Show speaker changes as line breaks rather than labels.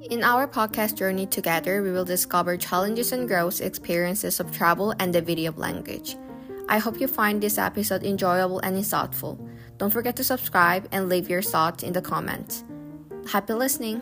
In our podcast journey together, we will discover challenges and growth experiences of travel and the video language. I hope you find this episode enjoyable and insightful. Don't forget to subscribe and leave your thoughts in the comments. Happy listening!